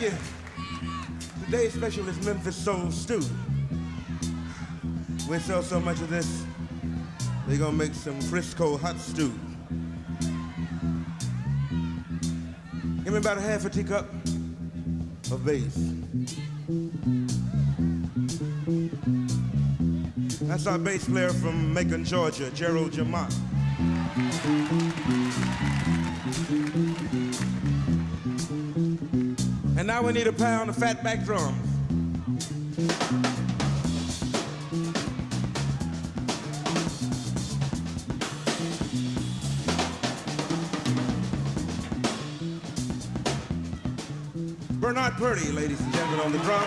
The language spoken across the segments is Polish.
thank you. Today's special is Memphis Soul Stew. We sell so much of this, they're gonna make some Frisco hot stew. Give me about a half a teacup of bass. That's our bass player from Macon, Georgia, Gerald Jamont. And now we need a pound of fatback drums. Bernard Purdy, ladies and gentlemen, on the drums.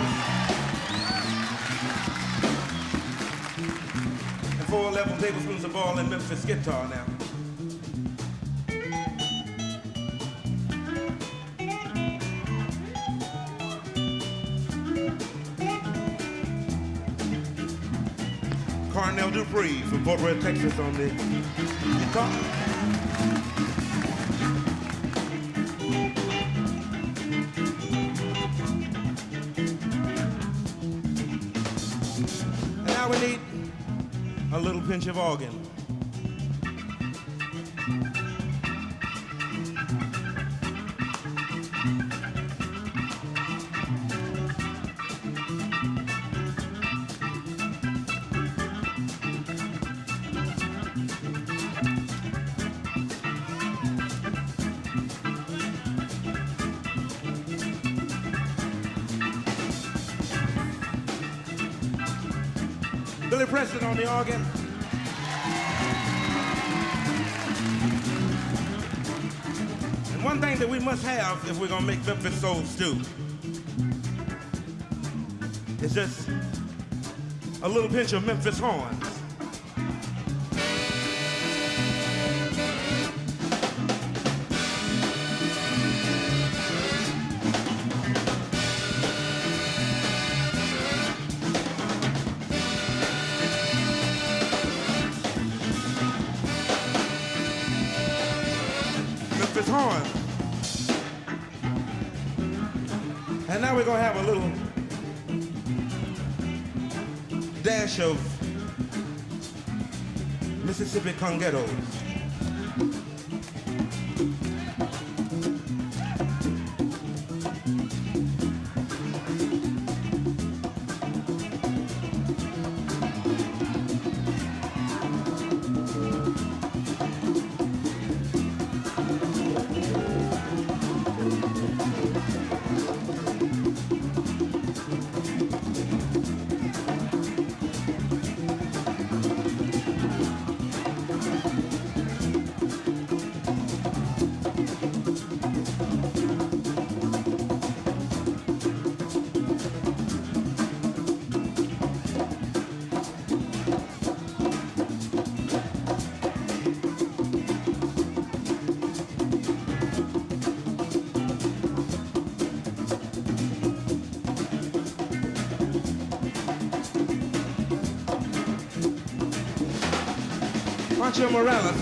And four level tablespoons of ball and Memphis guitar now. Dupree from Fort Worth, Texas on the guitar. And now we need a little pinch of organ. Billy Preston on the organ. And one thing that we must have if we're gonna make Memphis Soul Stew is just a little pinch of Memphis horns. Mississippi congettos.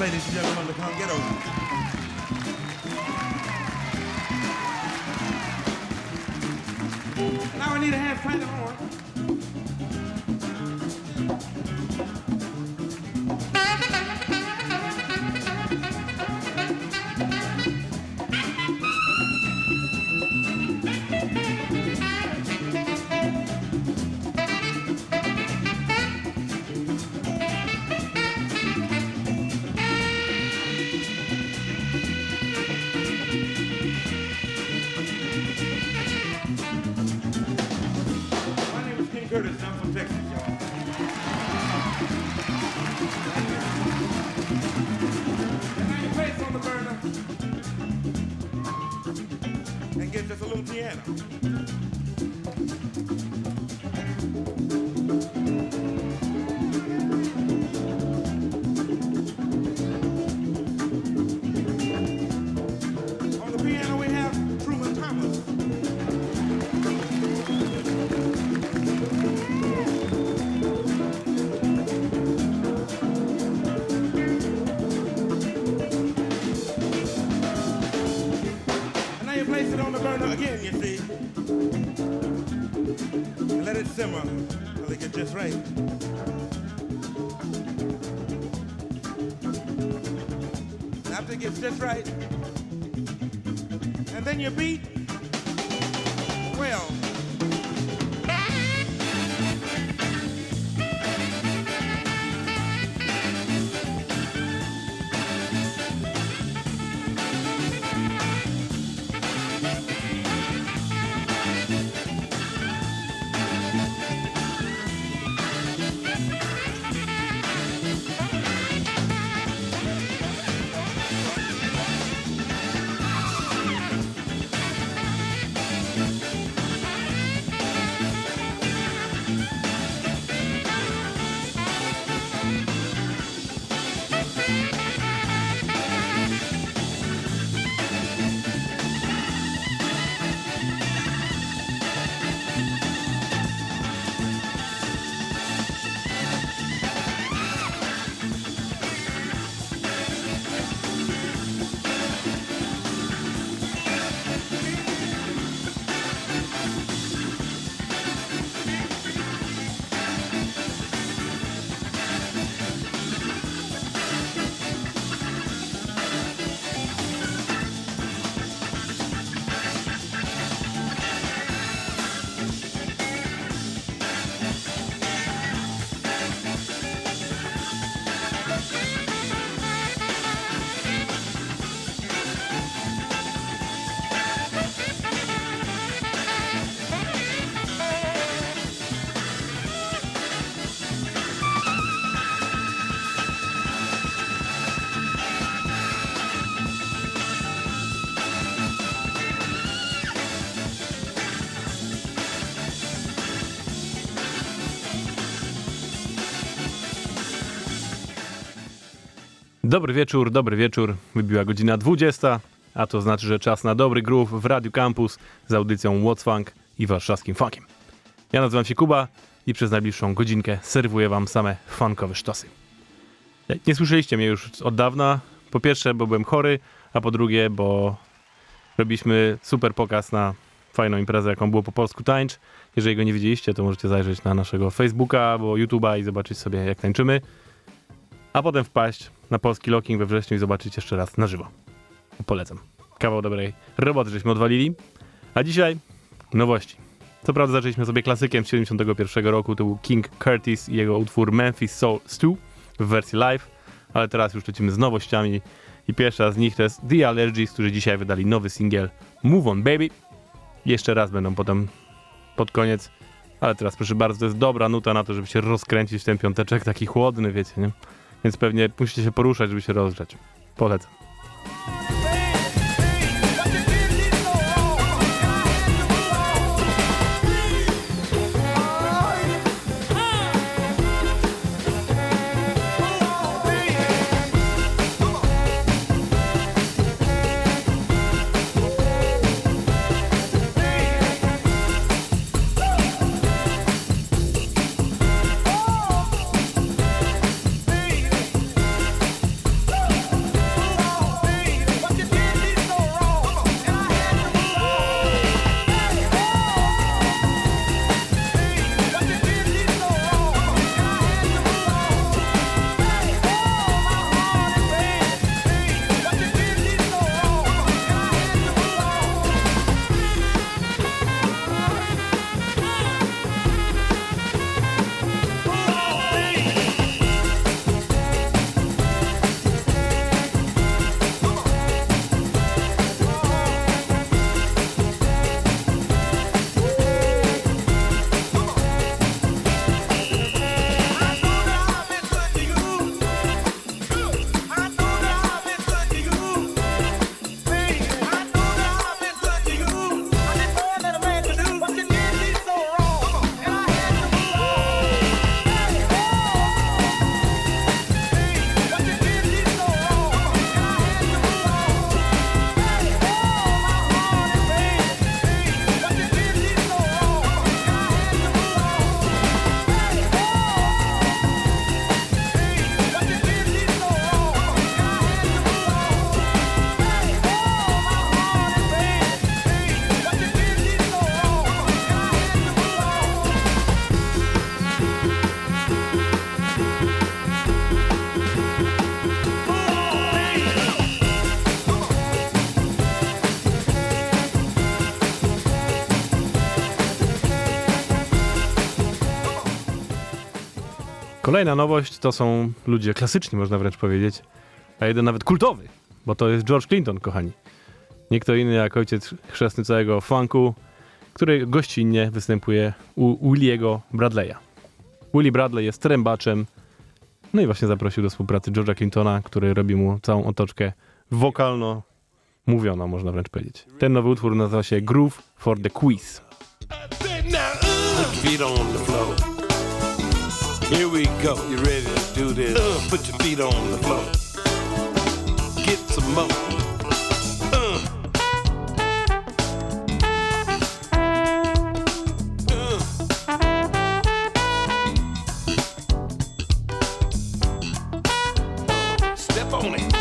Ladies and gentlemen, to come get over. Now I need a half pint of horn. Dobry wieczór, dobry wieczór. Wybiła godzina 20, a to znaczy, że czas na dobry groove w Radiu Campus z audycją What's Funk i warszawskim funkiem. Ja nazywam się Kuba i przez najbliższą godzinkę serwuję wam same funkowe sztosy. Nie słyszeliście mnie już od dawna. Po pierwsze, bo byłem chory, a po drugie, bo robiliśmy super pokaz na fajną imprezę, jaką było po polsku tańcz. Jeżeli go nie widzieliście, to możecie zajrzeć na naszego Facebooka albo YouTube'a i zobaczyć sobie, jak tańczymy. A potem wpaść na polski locking we wrześniu i zobaczyć jeszcze raz na żywo. Polecam. Kawał dobrej roboty żeśmy odwalili. A dzisiaj nowości. Co prawda zaczęliśmy sobie klasykiem z 71 roku, to był King Curtis i jego utwór Memphis Soul Stew w wersji live, ale teraz już lecimy z nowościami i pierwsza z nich to jest The Allergies, którzy dzisiaj wydali nowy singiel Move On Baby. Jeszcze raz będą potem pod koniec, ale teraz proszę bardzo, to jest dobra nuta na to, żeby się rozkręcić w ten piąteczek, taki chłodny, wiecie, nie? Więc pewnie musicie się poruszać, żeby się rozgrzać. Polecam. Kolejna nowość to są ludzie klasyczni, można wręcz powiedzieć, a jeden nawet kultowy, bo to jest George Clinton, kochani. Nie kto inny jak ojciec chrzestny całego funku, który gościnnie występuje u Williego Bradley'a. Willie Bradley jest trębaczem, no i właśnie zaprosił do współpracy George'a Clintona, który robi mu całą otoczkę wokalno mówioną, można wręcz powiedzieć. Ten nowy utwór nazywa się Groove for the Quiz. Here we go. You ready to do this? Uh, put your feet on the floor. Get some more. Uh. Uh. Step on it.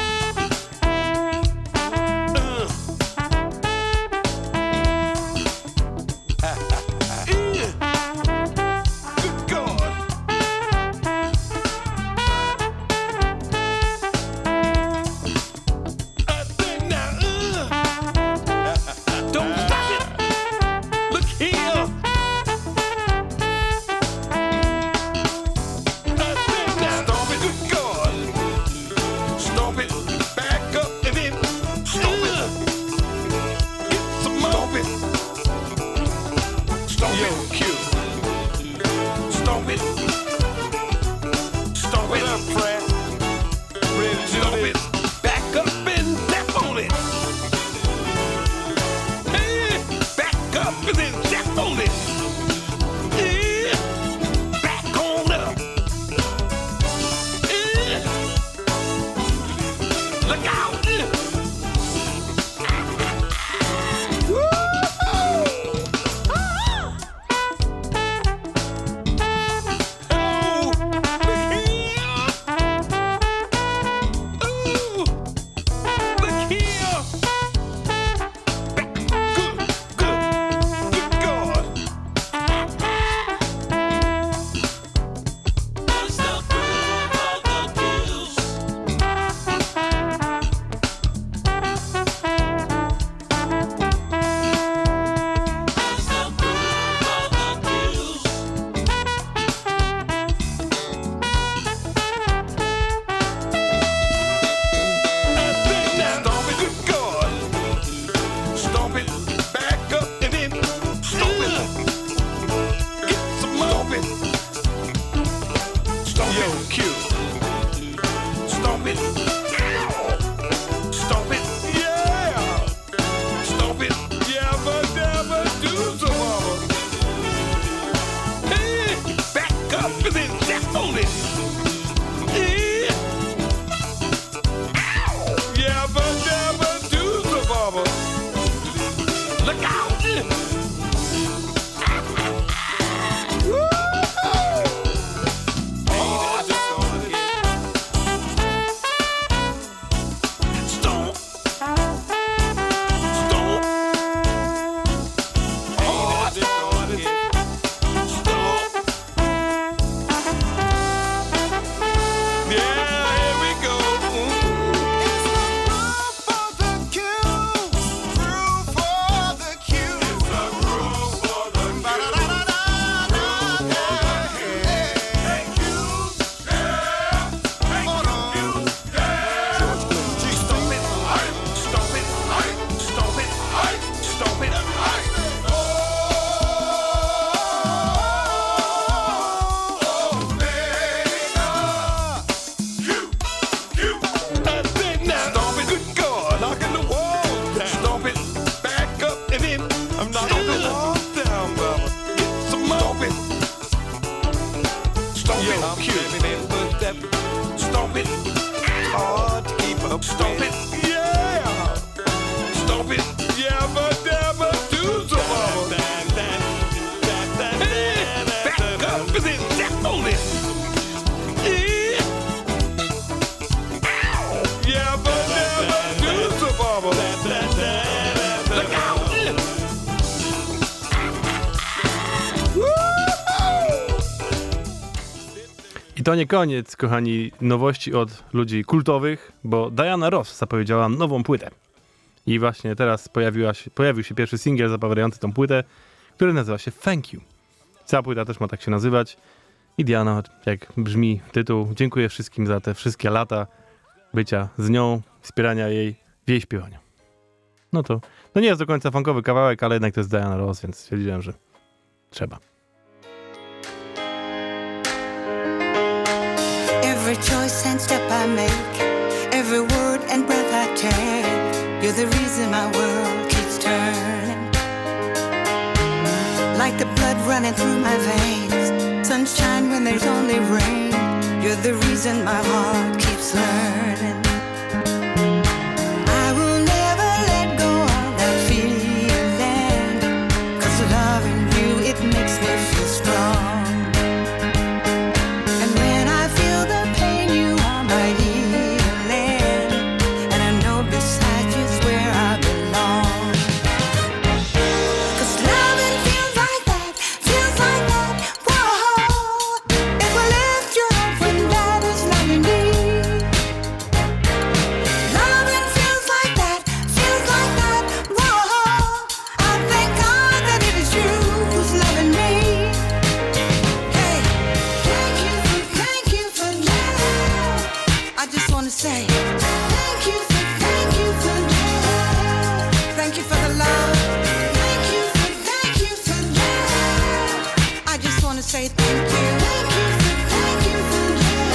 to nie koniec, kochani, nowości od ludzi kultowych, bo Diana Ross zapowiedziała nową płytę. I właśnie teraz pojawiła się, pojawił się pierwszy singiel zapowiadający tą płytę, który nazywa się Thank You. Cała płyta też ma tak się nazywać. I Diana, jak brzmi tytuł, dziękuję wszystkim za te wszystkie lata bycia z nią, wspierania jej w jej śpiewaniu. No to, no nie jest do końca funkowy kawałek, ale jednak to jest Diana Ross, więc stwierdziłem, że trzeba. Every choice and step I make, every word and breath I take, you're the reason my world keeps turning. Like the blood running through my veins, sunshine when there's only rain, you're the reason my heart keeps learning. say thank you. Thank you for, thank you for.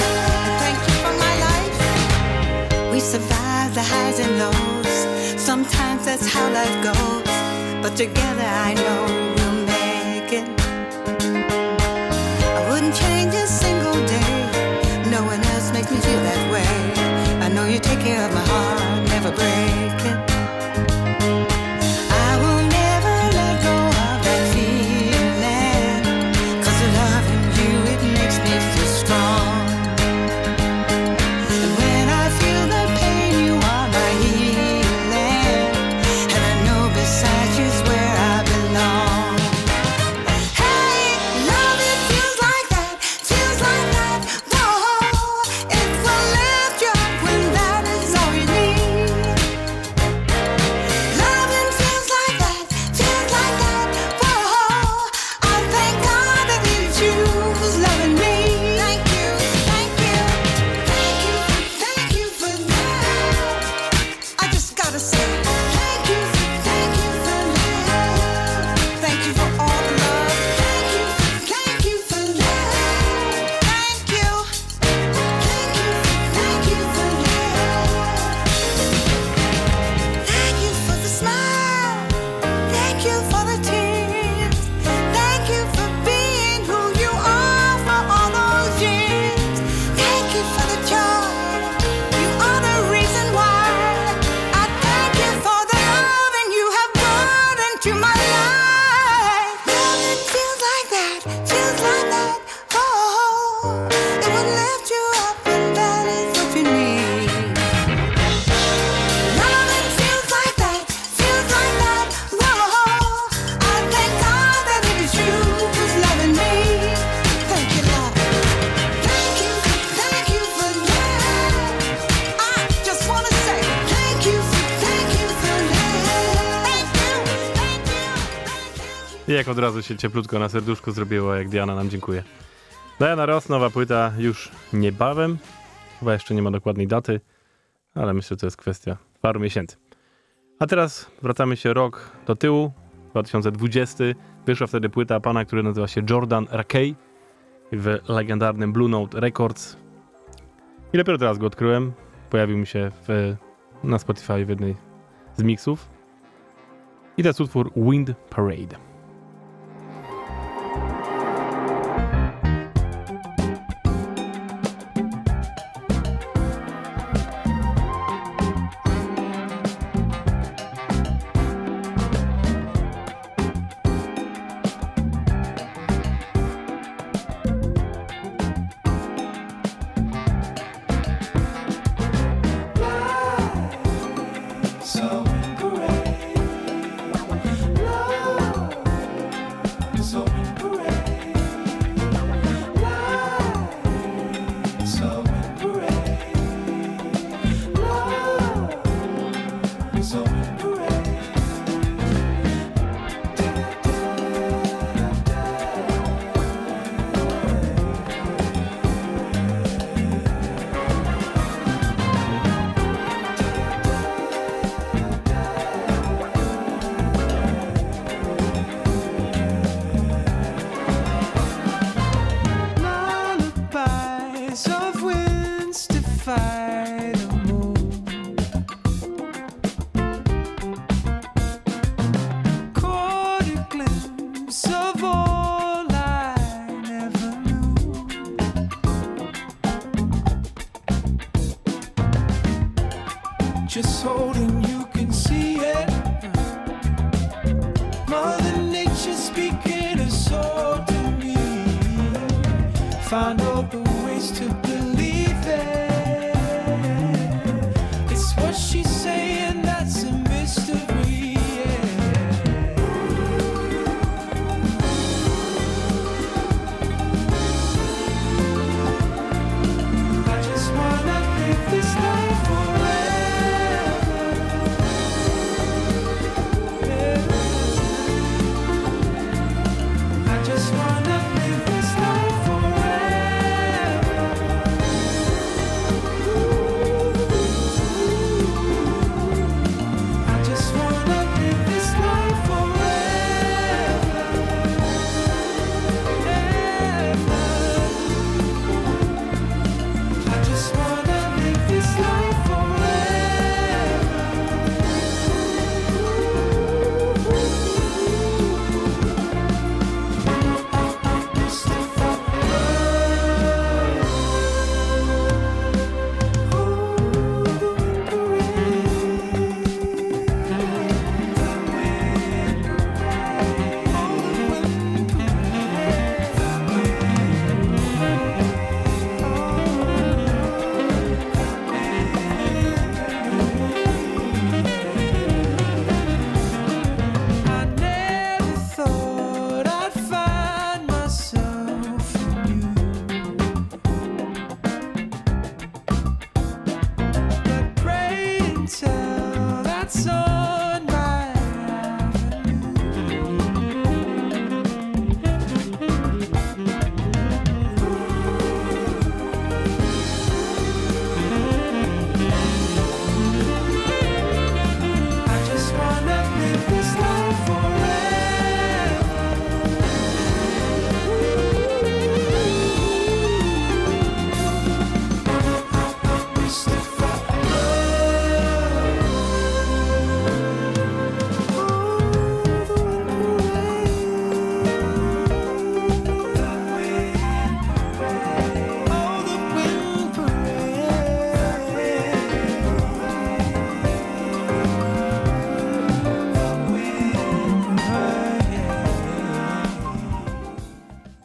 Thank you for my life. We survive the highs and lows. Sometimes that's how life goes. But together I know tak od razu się cieplutko na serduszku zrobiło, jak Diana nam dziękuję. Diana Ross, nowa płyta już niebawem. Chyba jeszcze nie ma dokładnej daty, ale myślę, że to jest kwestia paru miesięcy. A teraz wracamy się rok do tyłu, 2020. Wyszła wtedy płyta pana, który nazywa się Jordan Rakey w legendarnym Blue Note Records. I dopiero teraz go odkryłem. Pojawił mi się w, na Spotify w jednej z miksów. I to jest utwór Wind Parade.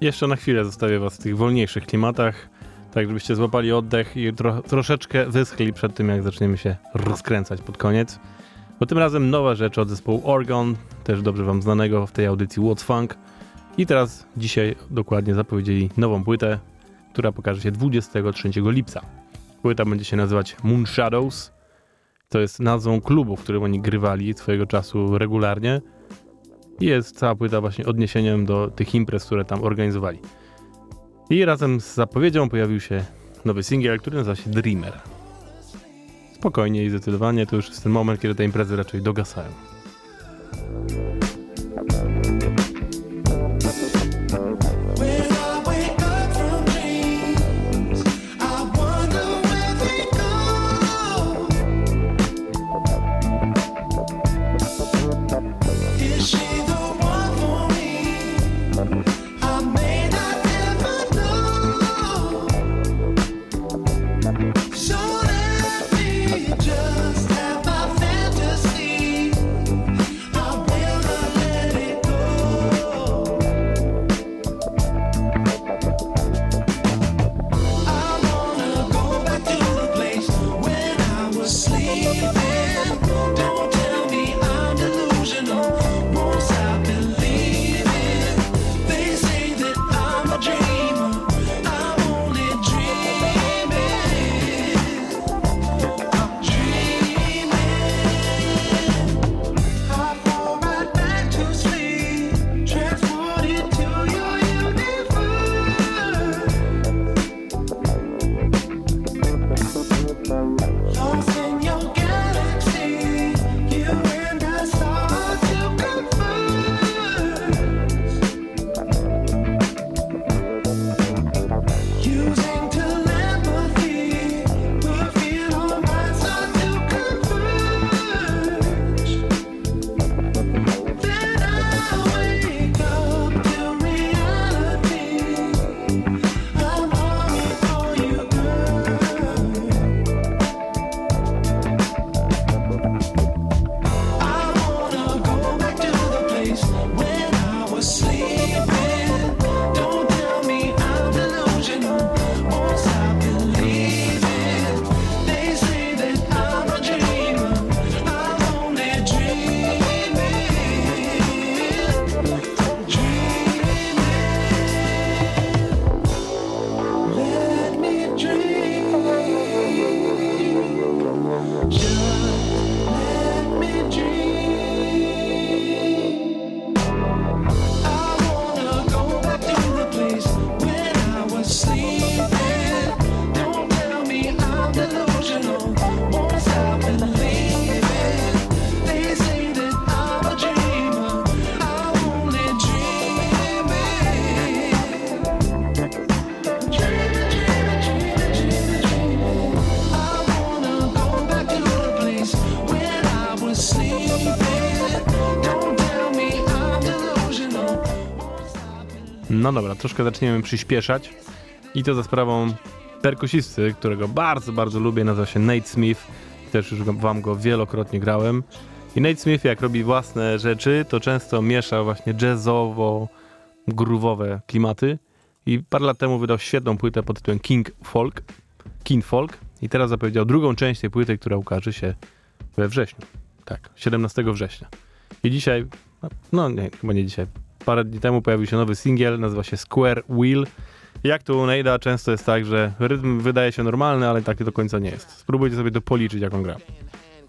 Jeszcze na chwilę zostawię was w tych wolniejszych klimatach, tak żebyście złapali oddech i tro, troszeczkę wyschli przed tym, jak zaczniemy się rozkręcać pod koniec. Bo tym razem nowa rzecz od zespołu Orgon, też dobrze wam znanego w tej audycji What's Funk. I teraz dzisiaj dokładnie zapowiedzieli nową płytę, która pokaże się 23 lipca. Płyta będzie się nazywać Moon Shadows. To jest nazwą klubu, w którym oni grywali swojego czasu regularnie. I jest cała płyta właśnie odniesieniem do tych imprez, które tam organizowali. I razem z zapowiedzią pojawił się nowy singiel, który nazywa się Dreamer. Spokojnie i zdecydowanie to już jest ten moment, kiedy te imprezy raczej dogasają. Troszkę zaczniemy przyspieszać. I to za sprawą perkusisty, którego bardzo, bardzo lubię, nazywa się Nate Smith. Też już wam go wielokrotnie grałem. I Nate Smith, jak robi własne rzeczy, to często miesza właśnie jazzowo-groowowe klimaty. I parę lat temu wydał świetną płytę pod tytułem King Folk. King Folk. I teraz zapowiedział drugą część tej płyty, która ukaże się we wrześniu. Tak, 17 września. I dzisiaj, no, no nie, chyba nie dzisiaj, parę dni temu pojawił się nowy singiel, nazywa się Square Wheel. Jak to u często jest tak, że rytm wydaje się normalny, ale taki do końca nie jest. Spróbujcie sobie to policzyć, jak on gra.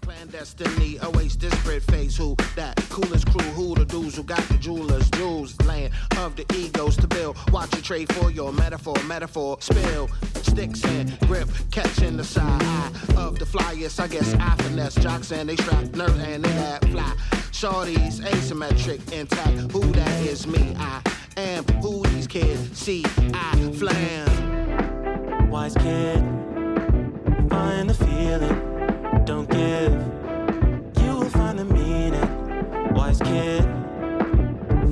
Clandestiny awaits this spread face. Who that coolest crew? Who the dudes who got the jewelers? Jewels, land of the egos to build. Watch you trade for your metaphor, metaphor spill. Sticks and grip, catching the side eye of the flyest. I guess I finesse jocks and they strap nerve and they that fly. Shorties asymmetric intact. Who that is me? I am who these kids see. I flam. Wise kid,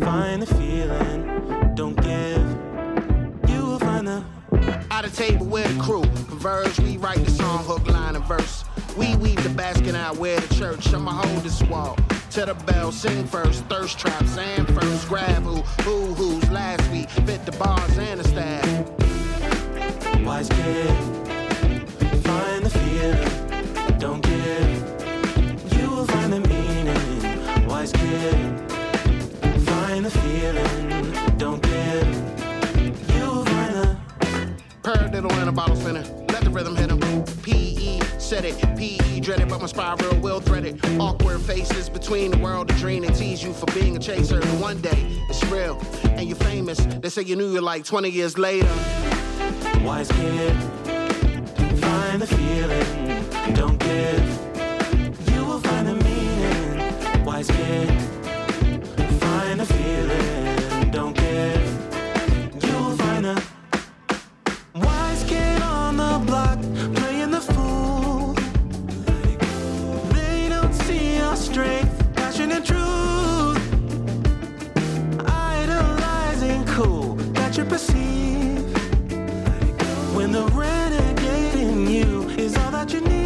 Find the feeling, don't give. You will find the At a table with the crew, converge, we write the song, hook, line, and verse. We weave the basket out where the church, I'ma hold this wall. To the bell, sing first, thirst traps, and first, grab who, who, who's last week, fit the bars and the staff. wise kid, find the feeling, find the feeling, don't give. You find the Paradiddle in a bottle spinner, let the rhythm hit 'em. PE said it, PE dreaded, but my spiral will thread it. Awkward faces between the world and dream and tease you for being a chaser. And one day it's real, and you're famous. They say you knew you like 20 years later. Wise kid, find the feeling, don't give. Wise kid, find the feeling, don't give. You will find the wise kid on the block, playing the fool. They don't see your strength, passion, and truth. Idolizing cool that you perceive. When the renegade in you is all that you need.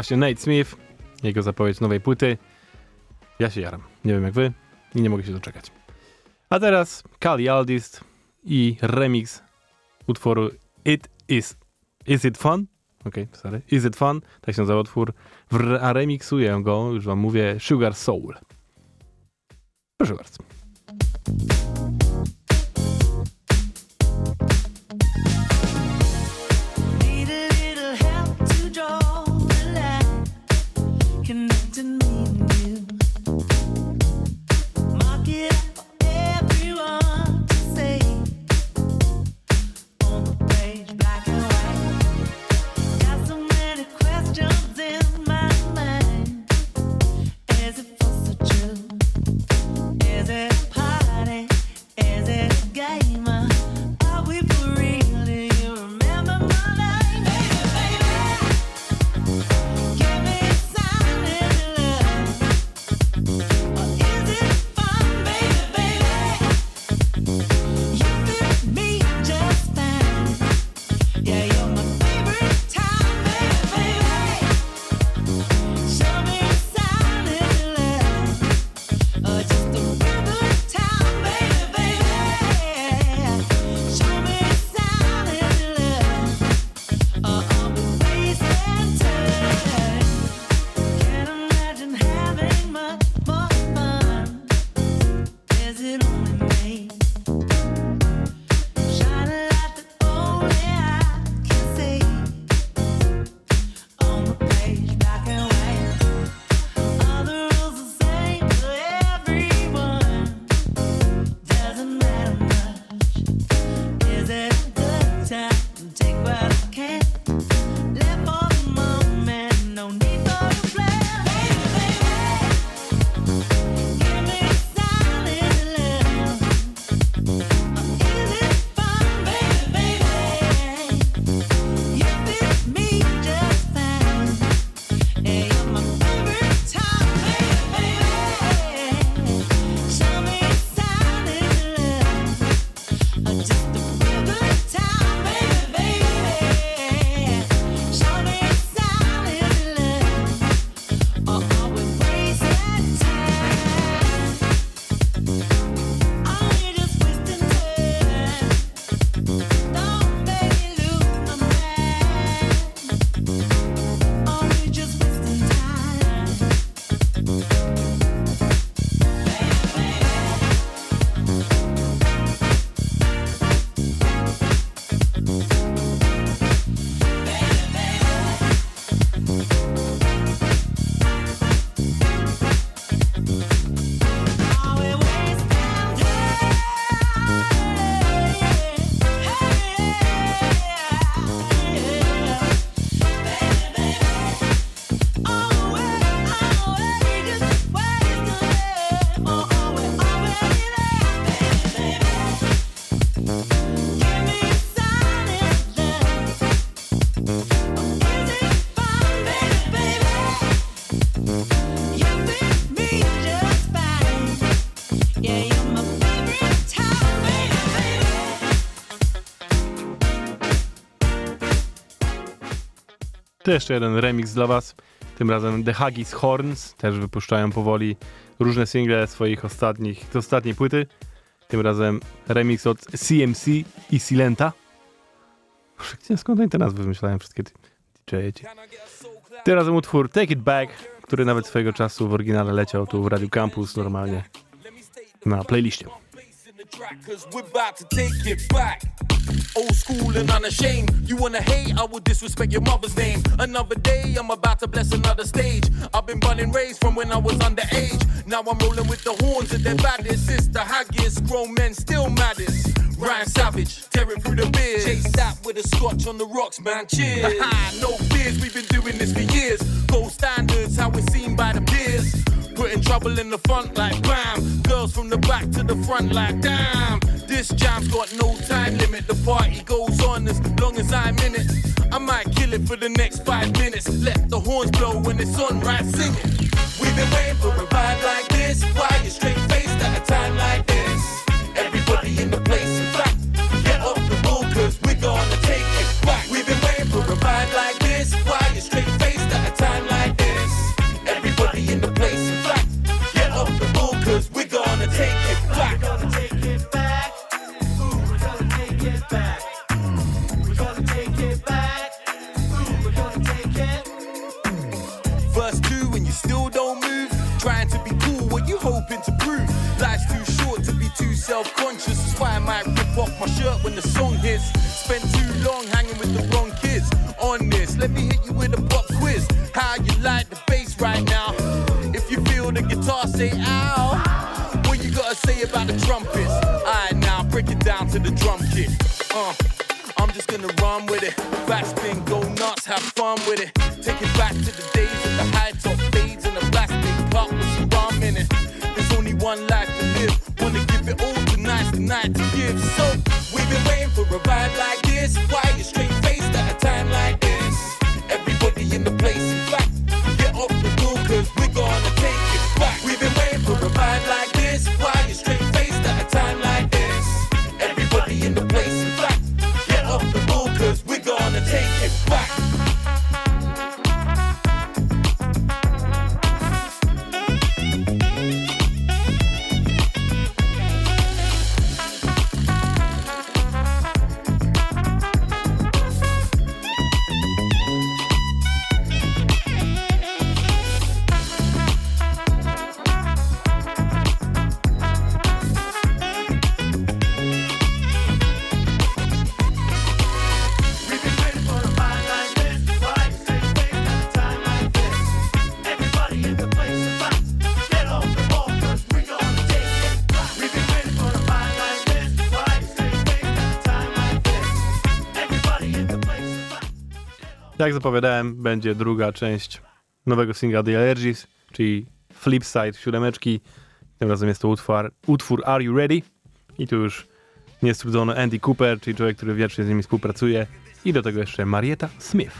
Właśnie Nate Smith, jego zapowiedź nowej płyty. Ja się jaram. Nie wiem jak wy i nie mogę się doczekać. A teraz Kali Aldist i remix utworu It Is. Is It Fun? Okej, sorry. Is It Fun? Tak się nazywa utwór. A remiksuję go, już wam mówię, Sugar Soul. Proszę bardzo. To jeszcze jeden remix dla was. Tym razem The Haggis Horns też wypuszczają powoli różne single swoich ostatnich, z ostatniej płyty. Tym razem remix od CMC i Silenta. Gdzie- Skąd oni te nazwy wymyślają wszystkie DJ-e? Tym razem utwór Take It Back, który nawet swojego czasu w oryginale leciał tu w Radio Campus normalnie na playliście. Track, cause we're about to take it back. Old school and unashamed. You wanna hate, I will disrespect your mother's name. Another day, I'm about to bless another stage. I've been running rays from when I was underage. Now I'm rolling with the horns of their baddest. It's the haggis, grown men still maddest. Ryan Savage, tearing through the beers. Chase that with a scotch on the rocks, man. Cheers. no fears, we've been doing this for years. Gold standards, how we're seen by the peers. Putting trouble in the front like bam. Girls from the back to the front like damn. This jam's got no time limit. The party goes on as long as I'm in it. I might kill it for the next five minutes. Let the horns blow when it's on, right? Sing it. We've been waiting for a vibe like this. Why you straight faced at a time like this? Everybody in the place, in fact, might rip off my shirt when the song hits. Spent too long hanging with the wrong kids. On this, let me hit you with a pop quiz. How you like the bass right now? If you feel the guitar, say ow. What you gotta say about the trumpets? Alright, now break it down to the drum kit. Uh, I'm just gonna run with it. Backspin, go nuts, have fun with it. Take it not to give. So we've been waiting for revival. Jak zapowiadałem, będzie druga część nowego singla The Allergies, czyli Flipside siódemeczki. Tym razem jest to utwór, utwór Are You Ready? I tu już niestrudzono Andy Cooper, czyli człowiek, który wiecznie z nimi współpracuje. I do tego jeszcze Marietta Smith.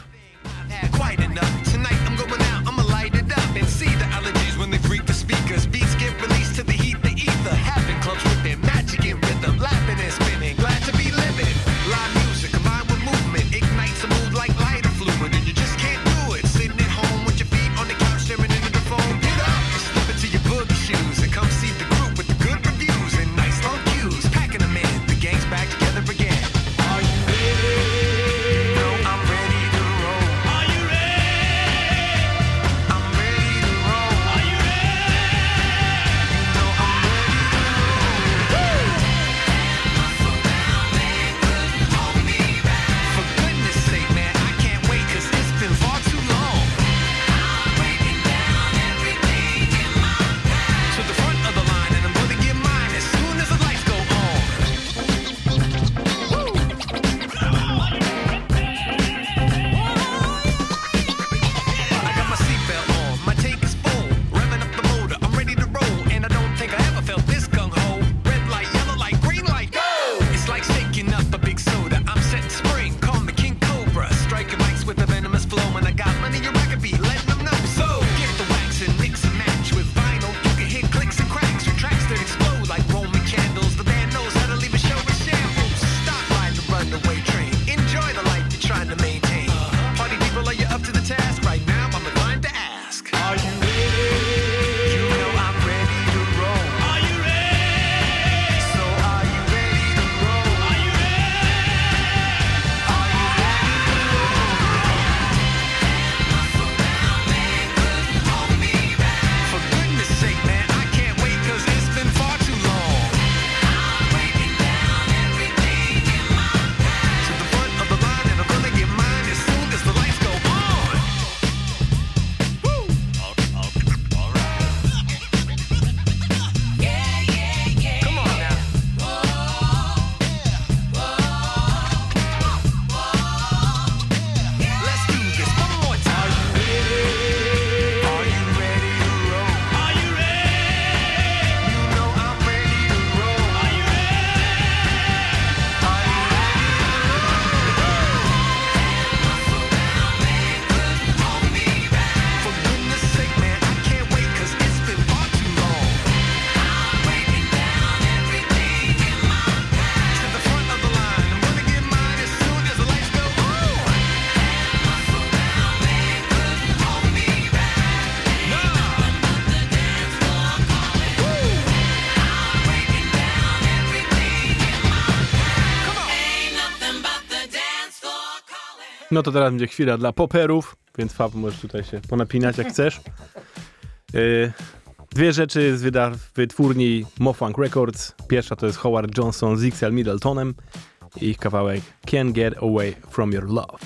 No to teraz będzie chwila dla poperów, więc Fab możesz tutaj się ponapinać jak chcesz. E, dwie rzeczy z wytwórni Mofunk Records. Pierwsza to jest Howard Johnson z XL Middletonem i ich kawałek Can't Get Away From Your Love.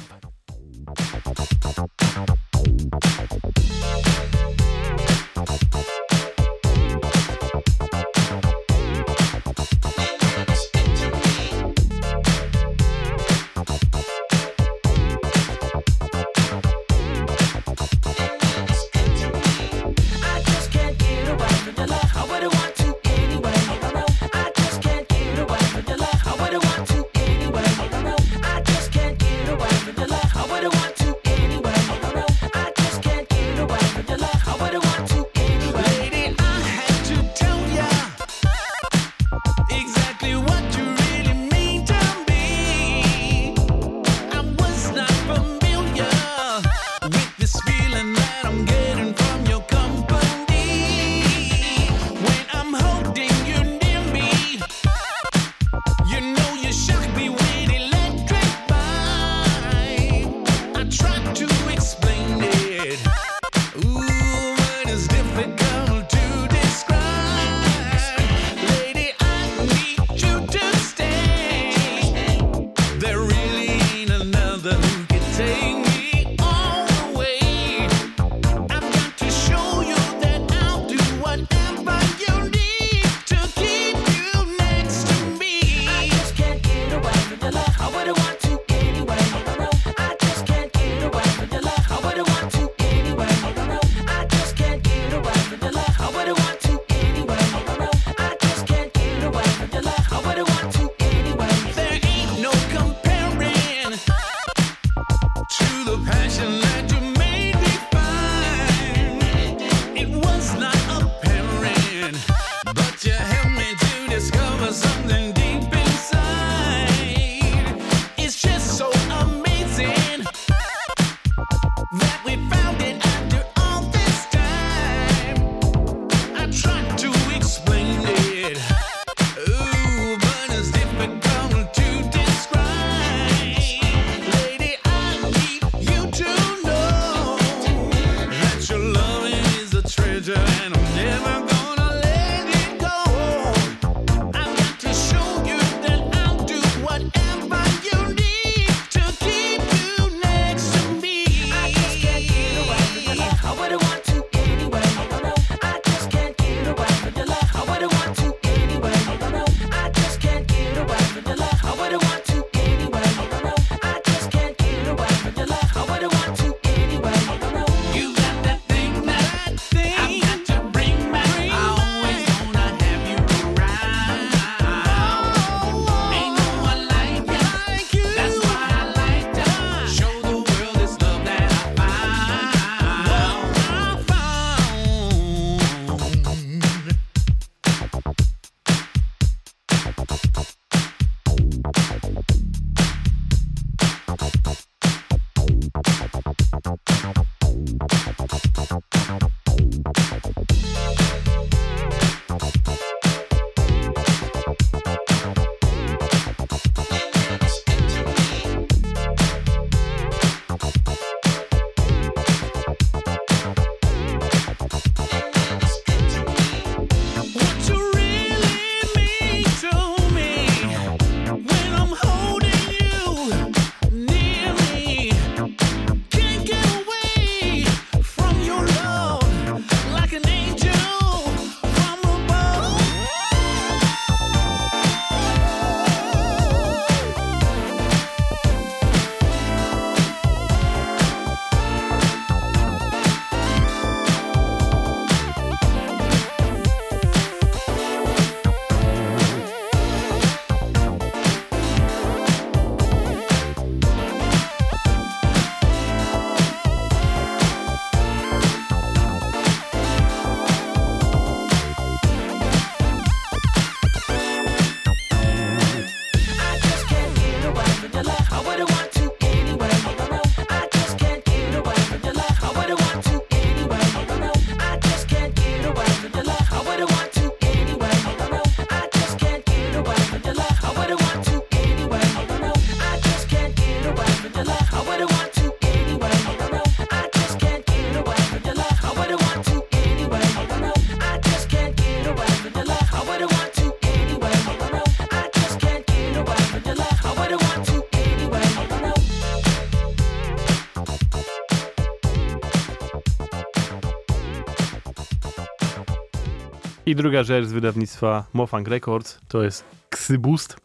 I druga rzecz z wydawnictwa Mofang Records to jest Ksybust,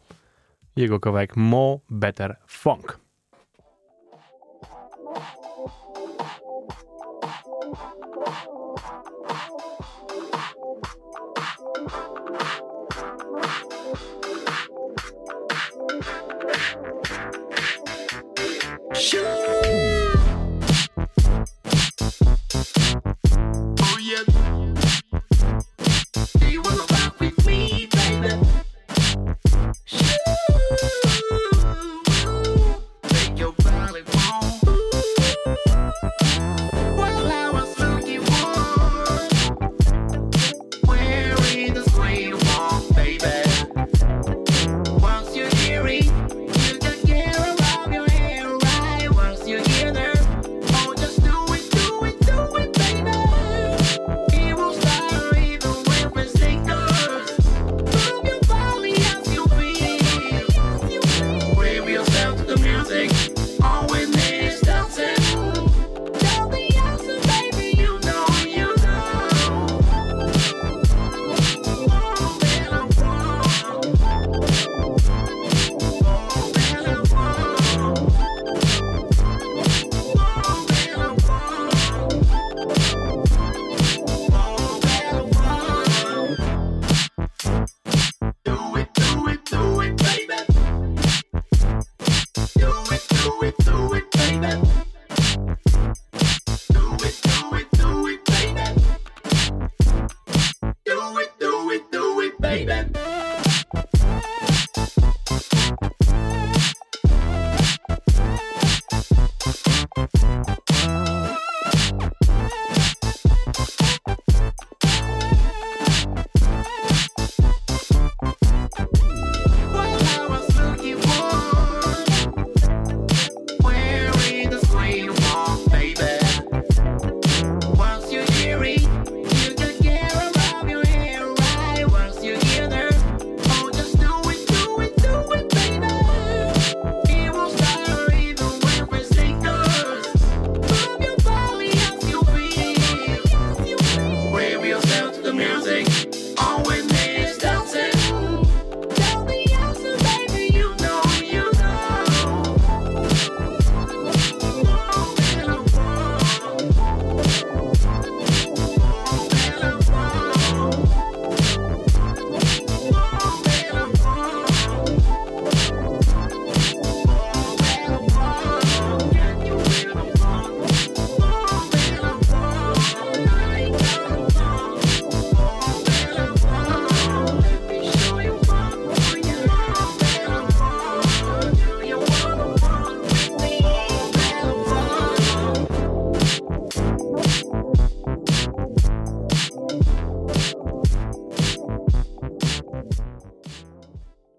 jego kawałek Mo Better Funk. Shoot!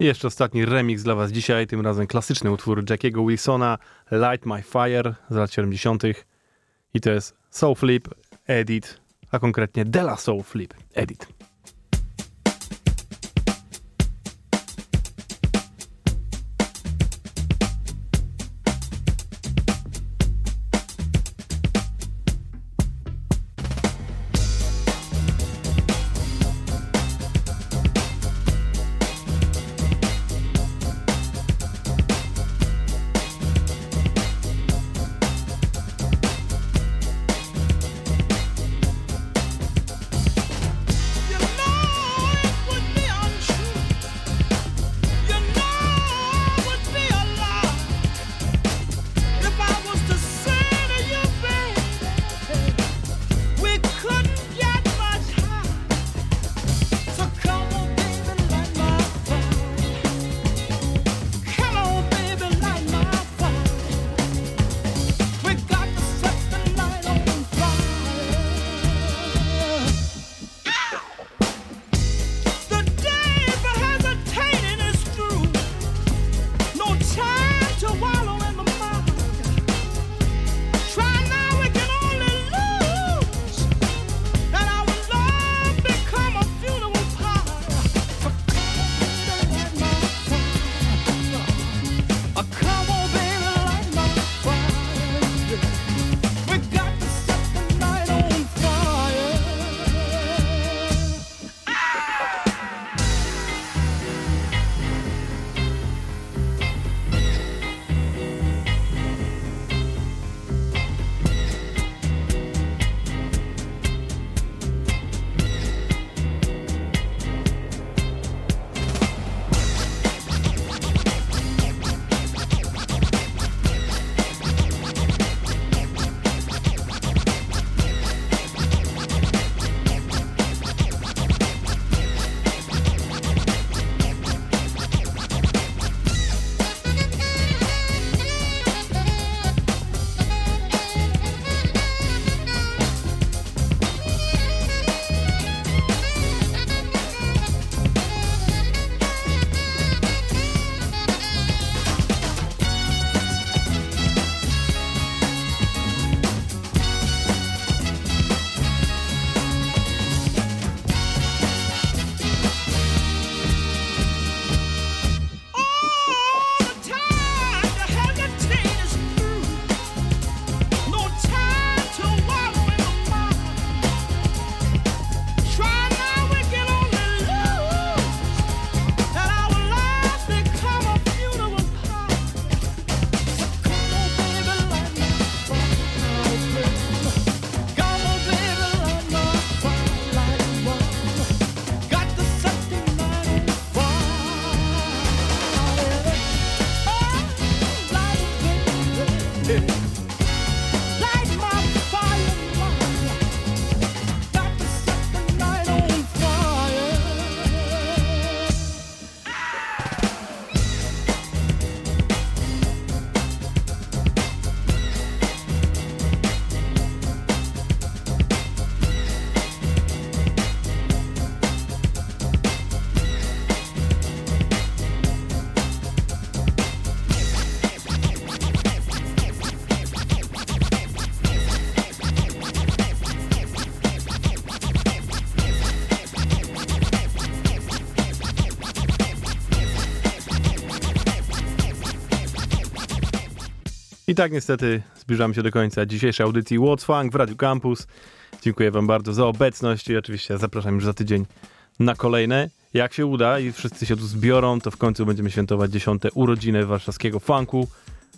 I jeszcze ostatni remix dla Was dzisiaj, tym razem klasyczny utwór Jackiego Wilsona, Light My Fire z lat 70. I to jest Soul Flip Edit, a konkretnie Della Soul Flip Edit. I tak niestety zbliżamy się do końca dzisiejszej audycji What's Funk w Radio Campus. Dziękuję wam bardzo za obecność i oczywiście zapraszam już za tydzień na kolejne. Jak się uda i wszyscy się tu zbiorą, to w końcu będziemy świętować dziesiąte urodziny warszawskiego funku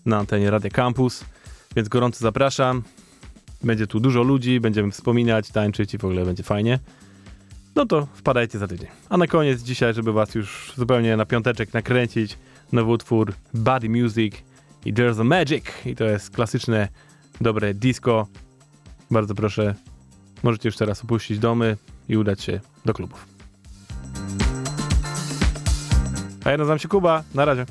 na antenie Radia Campus. Więc gorąco zapraszam. Będzie tu dużo ludzi, będziemy wspominać, tańczyć i w ogóle będzie fajnie. No to wpadajcie za tydzień. A na koniec dzisiaj, żeby was już zupełnie na piąteczek nakręcić, nowy utwór Body Music i There's a Magic. I to jest klasyczne, dobre disco. Bardzo proszę, możecie już teraz opuścić domy i udać się do klubów. A ja nazywam się Kuba. Na razie.